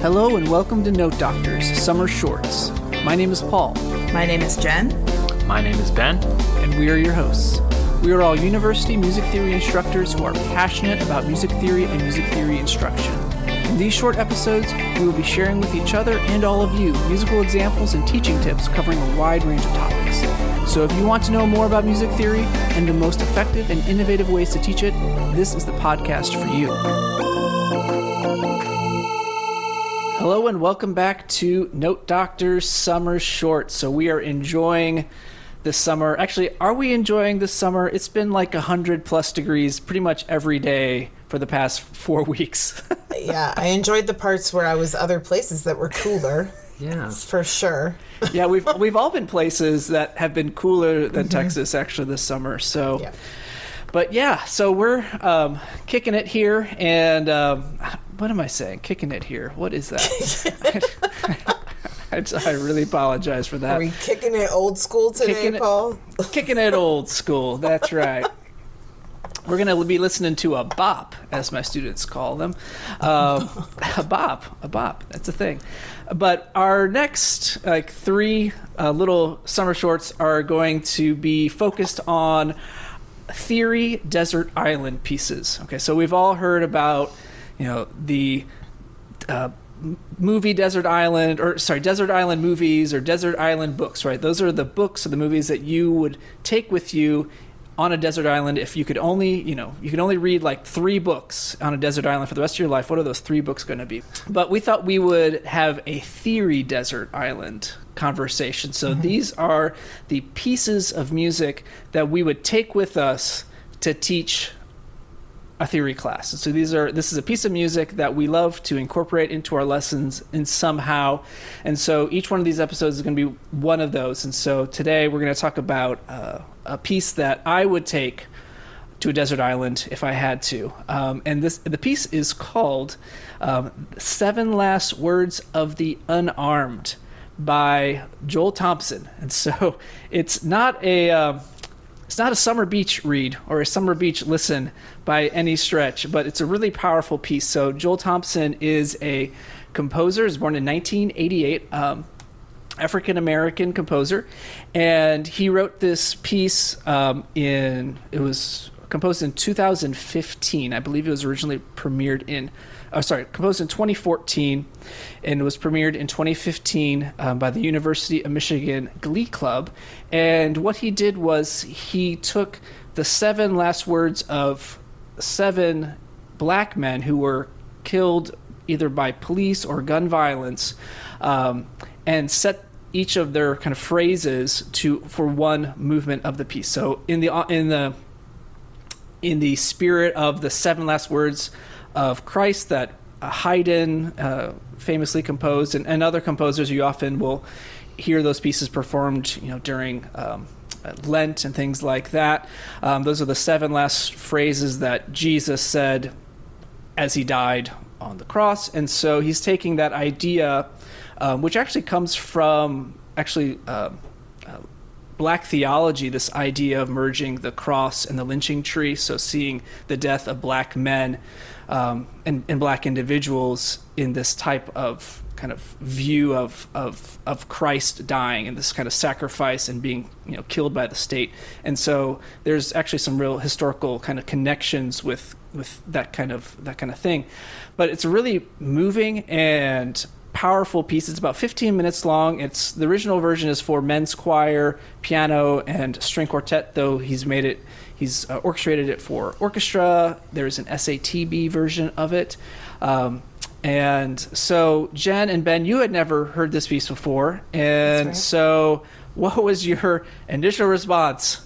Hello and welcome to Note Doctors Summer Shorts. My name is Paul. My name is Jen. My name is Ben. And we are your hosts. We are all university music theory instructors who are passionate about music theory and music theory instruction. In these short episodes, we will be sharing with each other and all of you musical examples and teaching tips covering a wide range of topics. So if you want to know more about music theory and the most effective and innovative ways to teach it, this is the podcast for you. Hello and welcome back to Note Doctor's Summer Short. So we are enjoying this summer. Actually, are we enjoying this summer? It's been like 100 plus degrees pretty much every day for the past four weeks. yeah, I enjoyed the parts where I was other places that were cooler. Yeah, for sure. yeah, we've we've all been places that have been cooler than mm-hmm. Texas actually this summer. So, yeah. but yeah, so we're um, kicking it here, and um, what am I saying? Kicking it here. What is that? I, I, really apologize for that. Are we kicking it old school today, kicking Paul? Kicking it old school. That's right. We're going to be listening to a bop, as my students call them. Um, a bop, a bop. That's a thing. But our next like three uh, little summer shorts are going to be focused on theory desert island pieces. Okay, so we've all heard about you know the uh, movie Desert Island, or sorry, Desert Island movies or Desert Island books, right? Those are the books or the movies that you would take with you on a desert island if you could only you know you could only read like three books on a desert island for the rest of your life what are those three books going to be but we thought we would have a theory desert island conversation so mm-hmm. these are the pieces of music that we would take with us to teach a theory class. So these are this is a piece of music that we love to incorporate into our lessons in somehow. And so each one of these episodes is going to be one of those. And so today we're going to talk about uh, a piece that I would take to a desert island if I had to. Um, and this the piece is called um, Seven Last Words of the Unarmed by Joel Thompson. And so it's not a uh, it's not a summer beach read or a summer beach listen by any stretch, but it's a really powerful piece. So Joel Thompson is a composer. Is born in 1988. Um, African American composer, and he wrote this piece um, in it was composed in 2015. I believe it was originally premiered in oh, sorry, composed in 2014 and was premiered in 2015 um, by the University of Michigan Glee Club. And what he did was he took the seven last words of seven black men who were killed either by police or gun violence um, and set each of their kind of phrases to for one movement of the piece. So in the in the in the spirit of the seven last words of Christ that Haydn uh, famously composed, and, and, other composers you often will hear those pieces performed, you know, during um, Lent and things like that. Um, those are the seven last phrases that Jesus said as he died on the cross, and so he's taking that idea, um, which actually comes from actually. Uh, black theology, this idea of merging the cross and the lynching tree, so seeing the death of black men um, and, and black individuals in this type of kind of view of, of of Christ dying and this kind of sacrifice and being you know killed by the state. And so there's actually some real historical kind of connections with with that kind of that kind of thing. But it's really moving and powerful piece. It's about 15 minutes long. It's the original version is for men's choir, piano, and string quartet. Though he's made it He's uh, orchestrated it for orchestra. There's an SATB version of it. Um, and so, Jen and Ben, you had never heard this piece before. And right. so, what was your initial response?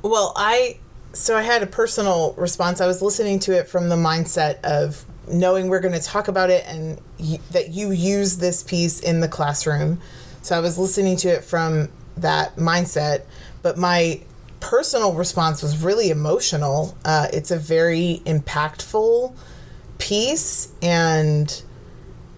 Well, I so I had a personal response. I was listening to it from the mindset of knowing we're going to talk about it and y- that you use this piece in the classroom. So I was listening to it from that mindset but my personal response was really emotional. Uh, it's a very impactful piece, and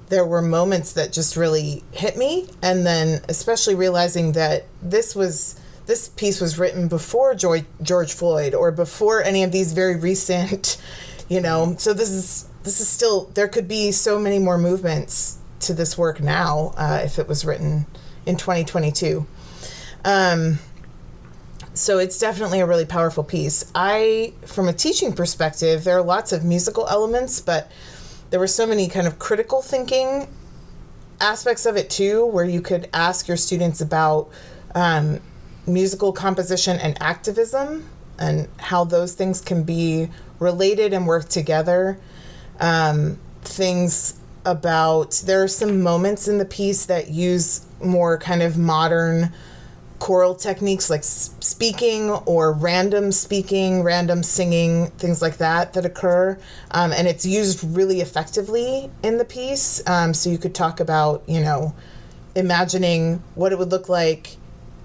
there were moments that just really hit me. And then, especially realizing that this was this piece was written before George, George Floyd or before any of these very recent, you know. So this is this is still there could be so many more movements to this work now uh, if it was written in 2022. Um, so it's definitely a really powerful piece. I, from a teaching perspective, there are lots of musical elements, but there were so many kind of critical thinking aspects of it too, where you could ask your students about um, musical composition and activism and how those things can be related and work together. Um, things about there are some moments in the piece that use more kind of modern choral techniques like speaking or random speaking, random singing, things like that that occur. Um, and it's used really effectively in the piece. Um, so you could talk about, you know, imagining what it would look like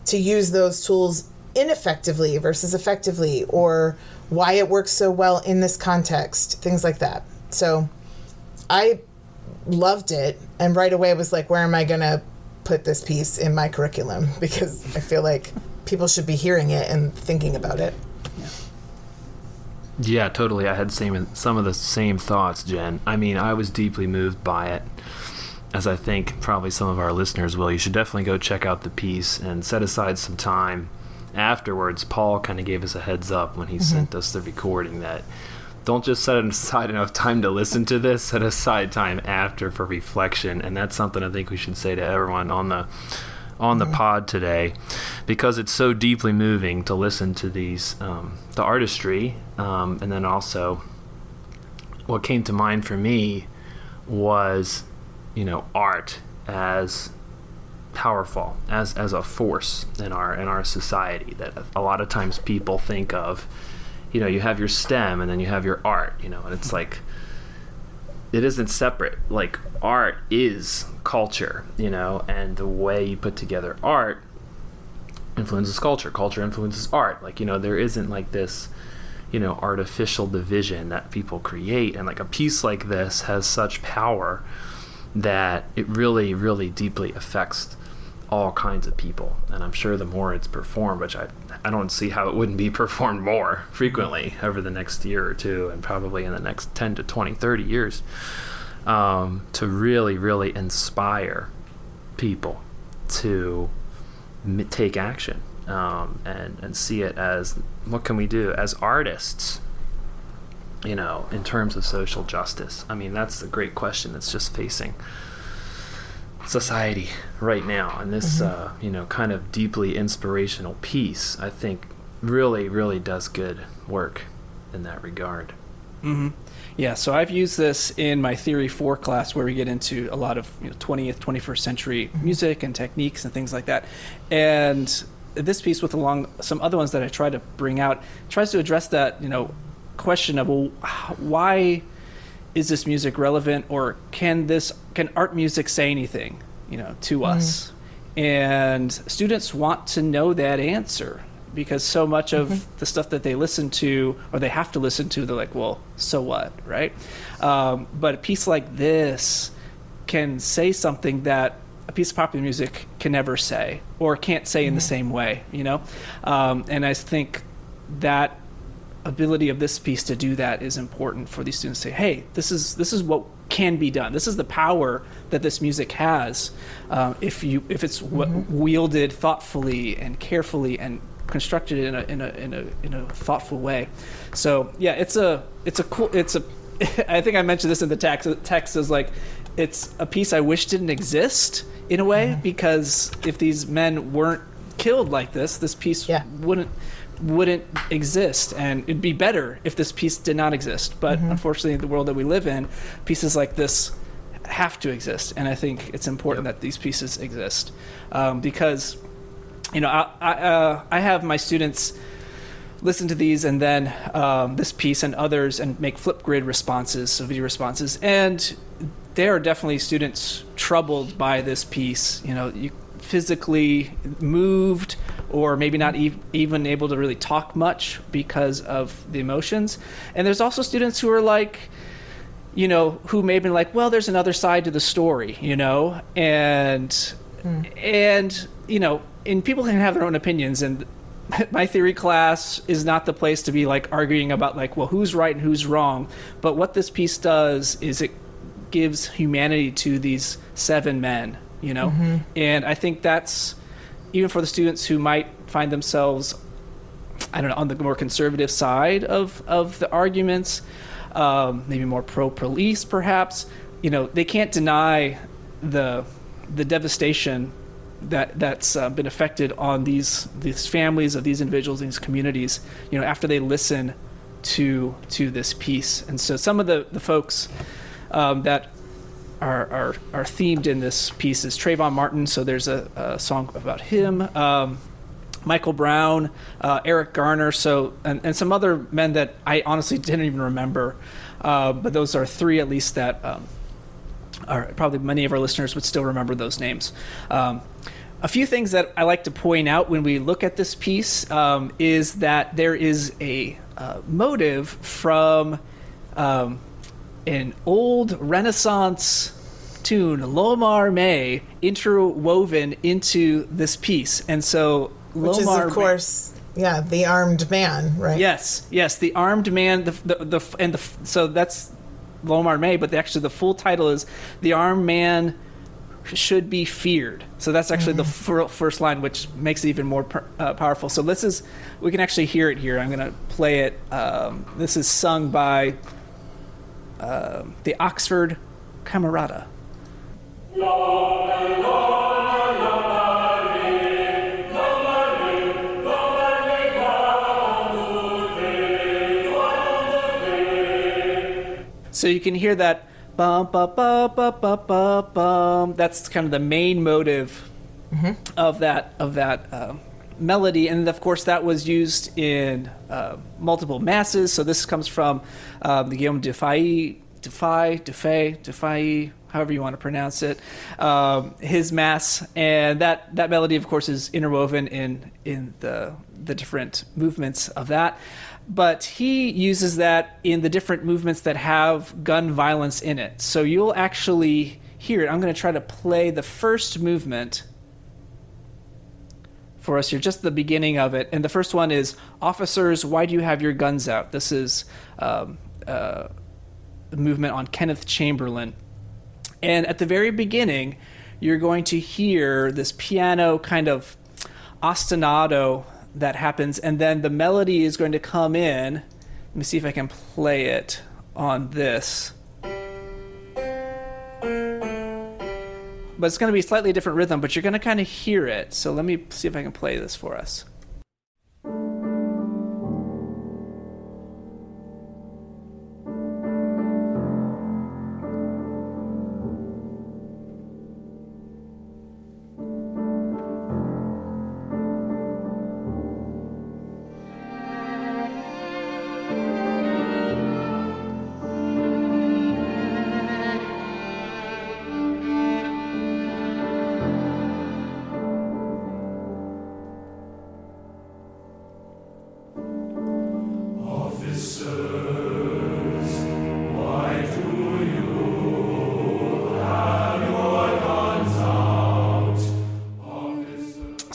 to use those tools ineffectively versus effectively, or why it works so well in this context, things like that. So I loved it and right away was like, where am I going to put this piece in my curriculum because I feel like people should be hearing it and thinking about it. Yeah, totally. I had same some of the same thoughts, Jen. I mean, I was deeply moved by it, as I think probably some of our listeners will. You should definitely go check out the piece and set aside some time afterwards. Paul kind of gave us a heads up when he mm-hmm. sent us the recording that don't just set aside enough time to listen to this set aside time after for reflection and that's something i think we should say to everyone on the on the mm-hmm. pod today because it's so deeply moving to listen to these um, the artistry um, and then also what came to mind for me was you know art as powerful as as a force in our in our society that a lot of times people think of you know you have your stem and then you have your art you know and it's like it isn't separate. Like art is culture you know and the way you put together art influences culture. Culture influences art. Like you know there isn't like this you know artificial division that people create. And like a piece like this has such power that it really really deeply affects all kinds of people and i'm sure the more it's performed which i I don't see how it wouldn't be performed more frequently over the next year or two, and probably in the next 10 to 20, 30 years, um, to really, really inspire people to m- take action um, and, and see it as what can we do as artists, you know, in terms of social justice? I mean, that's a great question that's just facing society right now and this mm-hmm. uh, you know kind of deeply inspirational piece i think really really does good work in that regard mm-hmm. yeah so i've used this in my theory 4 class where we get into a lot of you know, 20th 21st century mm-hmm. music and techniques and things like that and this piece with along some other ones that i try to bring out tries to address that you know question of well why is this music relevant or can this can art music say anything you know to mm. us and students want to know that answer because so much of mm-hmm. the stuff that they listen to or they have to listen to they're like well so what right um, but a piece like this can say something that a piece of popular music can never say or can't say in the mm-hmm. same way you know um, and i think that ability of this piece to do that is important for these students to say, hey, this is this is what can be done. This is the power that this music has uh, if you if it's mm-hmm. wielded thoughtfully and carefully and constructed in a, in a in a in a thoughtful way. So yeah, it's a it's a cool it's a I think I mentioned this in the text. Text is like it's a piece I wish didn't exist in a way mm-hmm. because if these men weren't killed like this, this piece yeah. wouldn't wouldn't exist and it'd be better if this piece did not exist but mm-hmm. unfortunately the world that we live in pieces like this have to exist and i think it's important yep. that these pieces exist um, because you know i, I, uh, I, have my students listen to these and then um, this piece and others and make Flipgrid responses so video responses and there are definitely students troubled by this piece you know you physically moved or maybe not e- even able to really talk much because of the emotions. And there's also students who are like, you know, who may have been like, well, there's another side to the story, you know, and mm. and you know, and people can have their own opinions, and my theory class is not the place to be like arguing about like well who's right and who's wrong but what this piece does is it gives humanity to these seven men you know mm-hmm. and i think that's even for the students who might find themselves i don't know on the more conservative side of of the arguments um, maybe more pro police perhaps you know they can't deny the the devastation that that's uh, been affected on these these families of these individuals, these communities. You know, after they listen to to this piece, and so some of the the folks um, that are, are are themed in this piece is Trayvon Martin. So there's a, a song about him. Um, Michael Brown, uh, Eric Garner, so and, and some other men that I honestly didn't even remember, uh, but those are three at least that um, or probably many of our listeners would still remember those names. Um, a few things that I like to point out when we look at this piece um, is that there is a uh, motive from um, an old Renaissance tune, L'homme armé, interwoven into this piece. And so, Which is, of course, May, yeah, the armed man, right? Yes, yes, the armed man. The the, the and the so that's L'homme armé, but the, actually the full title is The Armed Man Should Be Feared. So that's actually mm-hmm. the first line, which makes it even more per, uh, powerful. So this is, we can actually hear it here. I'm going to play it. Um, this is sung by uh, the Oxford Camerata. So you can hear that bum bum bum bum bum bum bum. That's kind of the main motive mm-hmm. of that of that uh, melody, and of course that was used in uh, multiple masses. So this comes from um, the Guillaume Dufay, Dufay, Dufay, Dufay, however you want to pronounce it, um, his mass, and that that melody, of course, is interwoven in in the the different movements of that but he uses that in the different movements that have gun violence in it. So you'll actually hear it. I'm going to try to play the first movement for us here, just the beginning of it. And the first one is Officers, why do you have your guns out? This is um, uh, a movement on Kenneth Chamberlain. And at the very beginning, you're going to hear this piano kind of ostinato that happens, and then the melody is going to come in. Let me see if I can play it on this. But it's going to be a slightly different rhythm, but you're going to kind of hear it. So let me see if I can play this for us.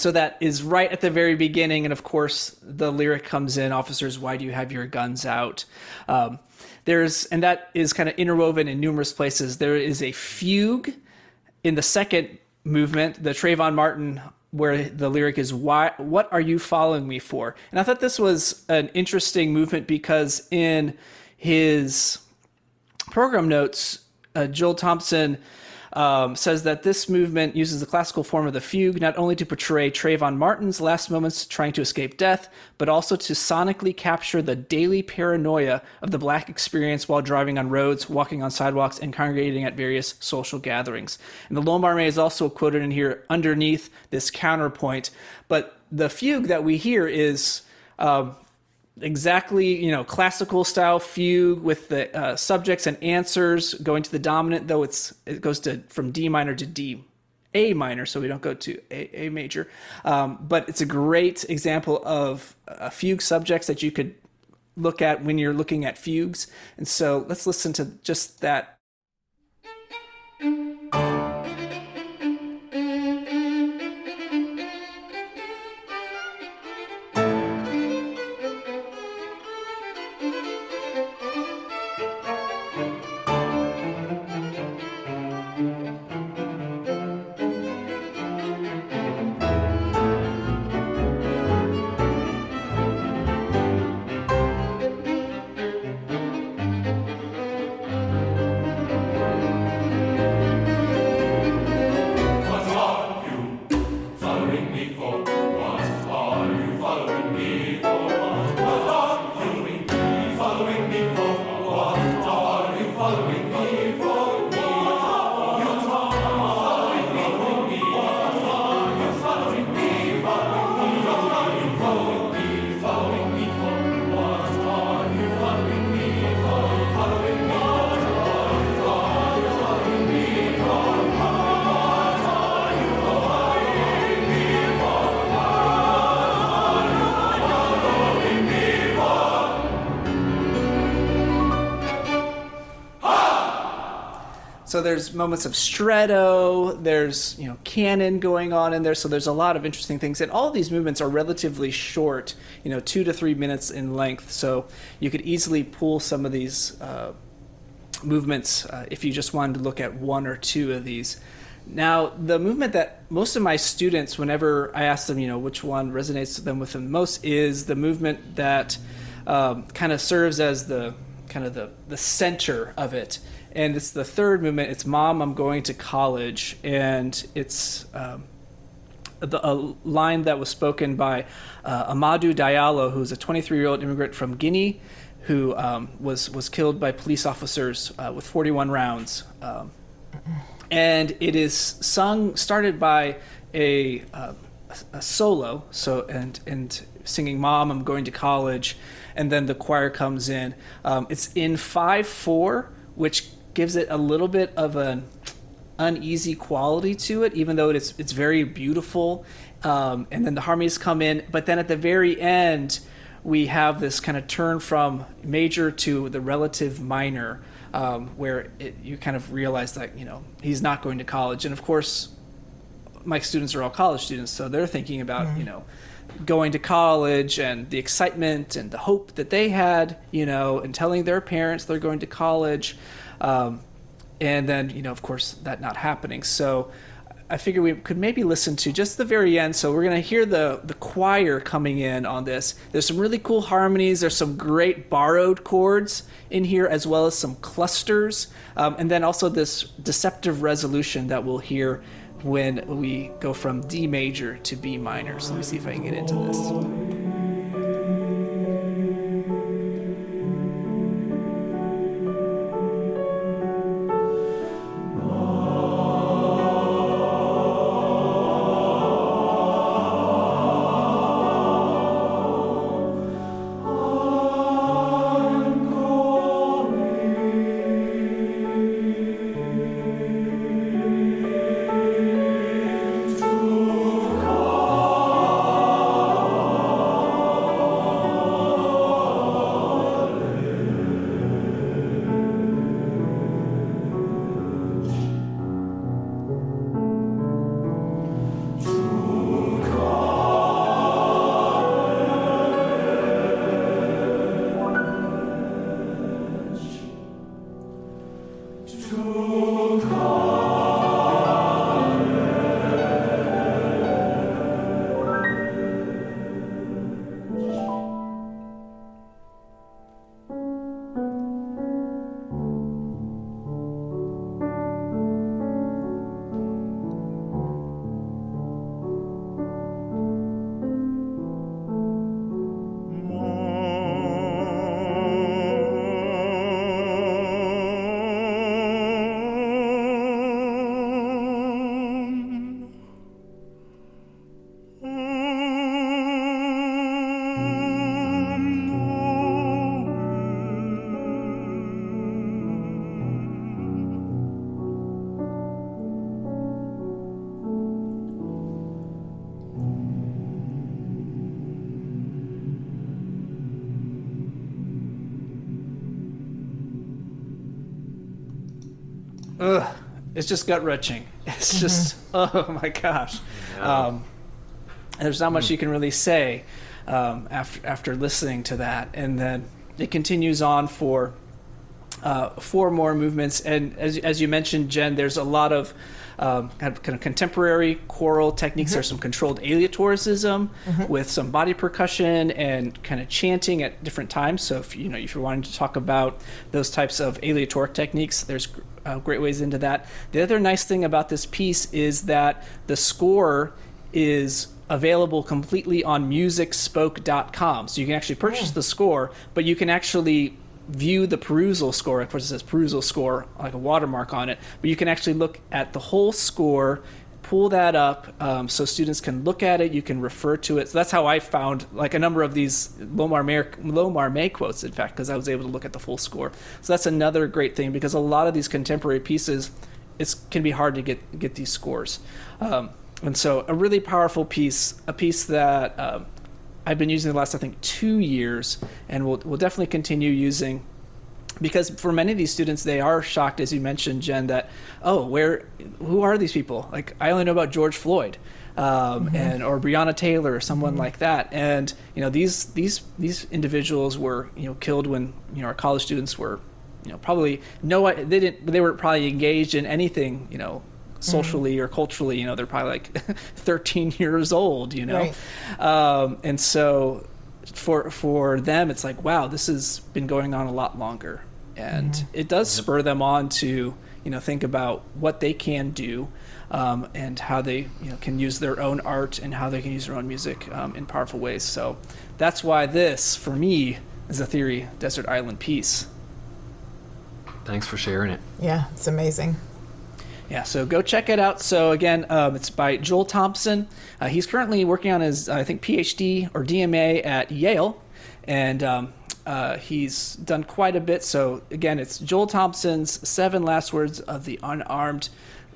So that is right at the very beginning and of course the lyric comes in officers why do you have your guns out? Um, there's and that is kind of interwoven in numerous places. There is a fugue in the second movement the Trayvon Martin where the lyric is why what are you following me for? And i thought this was an interesting movement because in his program notes uh, joel thompson um, says that this movement uses the classical form of the fugue not only to portray Trayvon Martin's last moments trying to escape death, but also to sonically capture the daily paranoia of the black experience while driving on roads, walking on sidewalks, and congregating at various social gatherings. And the L'homme armé is also quoted in here underneath this counterpoint, but the fugue that we hear is. Um, exactly you know classical style fugue with the uh, subjects and answers going to the dominant though it's it goes to from d minor to d a minor so we don't go to a, a major. Um, but it's a great example of a fugue subjects that you could look at when you're looking at fugues. And so let's listen to just that So there's moments of stretto, there's you know canon going on in there. So there's a lot of interesting things, and all these movements are relatively short, you know, two to three minutes in length. So you could easily pull some of these uh, movements uh, if you just wanted to look at one or two of these. Now, the movement that most of my students, whenever I ask them, you know, which one resonates with them with the most, is the movement that um, kind of serves as the kind of the, the center of it and it's the third movement. It's "Mom, I'm going to college," and it's um, the, a line that was spoken by uh, Amadou Diallo, who's a 23-year-old immigrant from Guinea, who um, was was killed by police officers uh, with 41 rounds. Um, and it is sung, started by a, uh, a solo, so and and singing "Mom, I'm going to college," and then the choir comes in. Um, it's in five four, which gives it a little bit of an uneasy quality to it, even though it's it's very beautiful. Um, and then the harmonies come in, but then at the very end, we have this kind of turn from major to the relative minor, um, where it, you kind of realize that you know he's not going to college, and of course, my students are all college students, so they're thinking about mm-hmm. you know going to college and the excitement and the hope that they had, you know, and telling their parents they're going to college. Um, and then, you know, of course, that not happening. So I figure we could maybe listen to just the very end. So we're going to hear the, the choir coming in on this. There's some really cool harmonies. There's some great borrowed chords in here, as well as some clusters. Um, and then also this deceptive resolution that we'll hear when we go from D major to B minor. So let me see if I can get into this. It's just gut wrenching. It's mm-hmm. just, oh my gosh. Um, there's not much mm. you can really say um, after after listening to that, and then it continues on for uh, four more movements. And as as you mentioned, Jen, there's a lot of um, kind, of, kind of contemporary choral techniques. Mm-hmm. There's some controlled aleatoricism mm-hmm. with some body percussion and kind of chanting at different times. So if you know if you're wanting to talk about those types of aleatoric techniques, there's uh, great ways into that. The other nice thing about this piece is that the score is available completely on musicspoke.com. So you can actually purchase the score, but you can actually view the perusal score. Of course, it says perusal score, like a watermark on it, but you can actually look at the whole score. Pull that up um, so students can look at it. You can refer to it. So that's how I found like a number of these L'homme armé, L'homme armé quotes, in fact, because I was able to look at the full score. So that's another great thing because a lot of these contemporary pieces, it can be hard to get get these scores. Um, and so a really powerful piece, a piece that um, I've been using the last I think two years, and we'll we'll definitely continue using because for many of these students they are shocked as you mentioned jen that oh where who are these people like i only know about george floyd um, mm-hmm. and or breonna taylor or someone mm-hmm. like that and you know these these these individuals were you know killed when you know our college students were you know probably no they didn't they were probably engaged in anything you know socially mm-hmm. or culturally you know they're probably like 13 years old you know right. um, and so for for them it's like wow this has been going on a lot longer and mm-hmm. it does spur them on to you know think about what they can do um, and how they you know can use their own art and how they can use their own music um, in powerful ways so that's why this for me is a theory desert island piece thanks for sharing it yeah it's amazing yeah, so go check it out. So again, um, it's by Joel Thompson. Uh, he's currently working on his, I think, PhD or DMA at Yale, and um, uh, he's done quite a bit. So again, it's Joel Thompson's Seven Last Words of the Unarmed.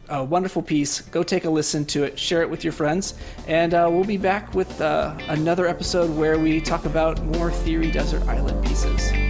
A wonderful piece. Go take a listen to it. Share it with your friends, and uh, we'll be back with uh, another episode where we talk about more Theory Desert Island pieces.